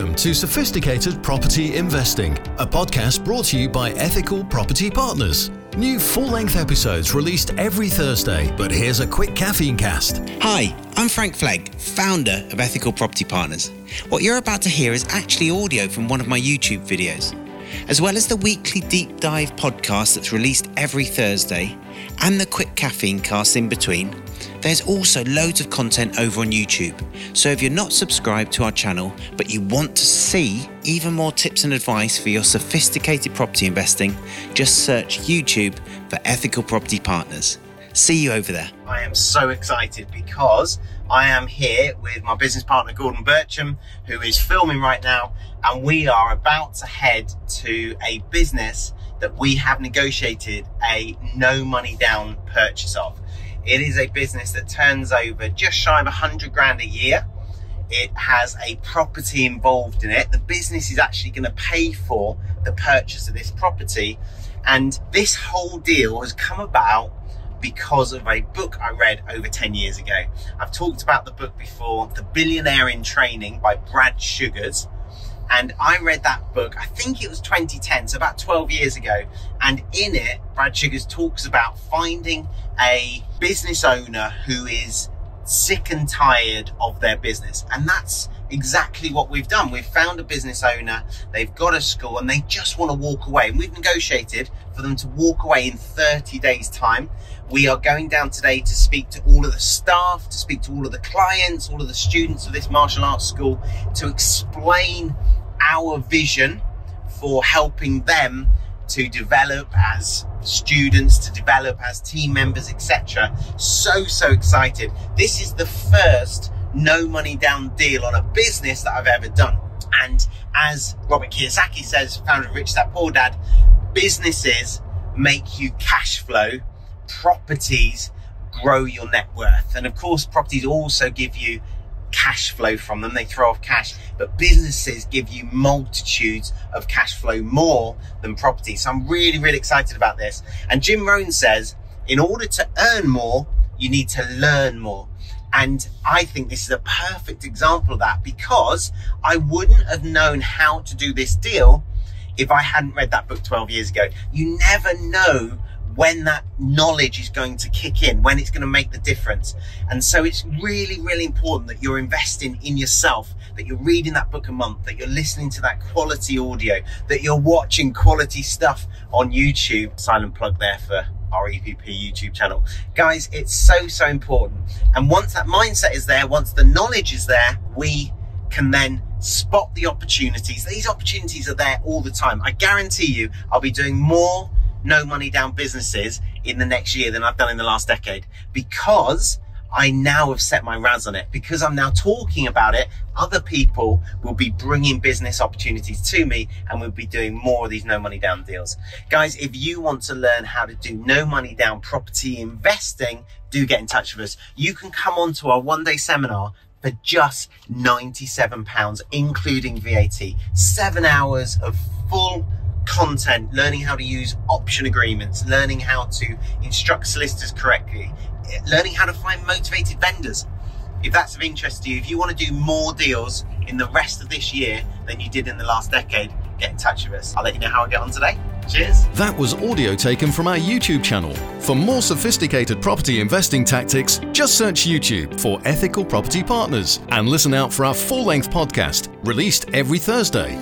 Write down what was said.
Welcome to Sophisticated Property Investing, a podcast brought to you by Ethical Property Partners. New full length episodes released every Thursday, but here's a quick caffeine cast. Hi, I'm Frank Flegg, founder of Ethical Property Partners. What you're about to hear is actually audio from one of my YouTube videos. As well as the weekly deep dive podcast that's released every Thursday and the quick caffeine cast in between, there's also loads of content over on YouTube. So if you're not subscribed to our channel, but you want to see even more tips and advice for your sophisticated property investing, just search YouTube for Ethical Property Partners. See you over there. I am so excited because I am here with my business partner Gordon Bircham, who is filming right now, and we are about to head to a business that we have negotiated a no money down purchase of. It is a business that turns over just shy of a hundred grand a year. It has a property involved in it. The business is actually going to pay for the purchase of this property. And this whole deal has come about because of a book I read over 10 years ago. I've talked about the book before, The Billionaire in Training by Brad Sugars. And I read that book, I think it was 2010, so about 12 years ago. And in it, Brad Sugars talks about finding a business owner who is sick and tired of their business. And that's exactly what we've done. We've found a business owner, they've got a school, and they just want to walk away. And we've negotiated for them to walk away in 30 days' time. We are going down today to speak to all of the staff, to speak to all of the clients, all of the students of this martial arts school, to explain our vision for helping them to develop as students, to develop as team members, etc. So, so excited. This is the first no money down deal on a business that I've ever done. And as Robert Kiyosaki says, founder of Rich Dad Poor Dad, businesses make you cash flow, properties grow your net worth. And of course, properties also give you cash flow from them. They throw off cash, but businesses give you multitudes of cash flow more than property. So I'm really, really excited about this. And Jim Rohn says, in order to earn more, you need to learn more. And I think this is a perfect example of that because I wouldn't have known how to do this deal if I hadn't read that book 12 years ago. You never know when that knowledge is going to kick in, when it's going to make the difference. And so it's really, really important that you're investing in yourself, that you're reading that book a month, that you're listening to that quality audio, that you're watching quality stuff on YouTube. Silent plug there for our EPP YouTube channel. Guys, it's so, so important. And once that mindset is there, once the knowledge is there, we can then spot the opportunities. These opportunities are there all the time. I guarantee you, I'll be doing more no money down businesses in the next year than I've done in the last decade because I now have set my RAS on it. Because I'm now talking about it, other people will be bringing business opportunities to me and we'll be doing more of these no money down deals. Guys, if you want to learn how to do no money down property investing, do get in touch with us. You can come on to our one day seminar for just £97, including VAT. Seven hours of full content, learning how to use option agreements, learning how to instruct solicitors correctly, learning how to find motivated vendors. If that's of interest to you, if you want to do more deals in the rest of this year than you did in the last decade, get in touch with us. I'll let you know how I get on today. Cheers. That was audio taken from our YouTube channel. For more sophisticated property investing tactics, just search YouTube for Ethical Property Partners and listen out for our full length podcast released every Thursday.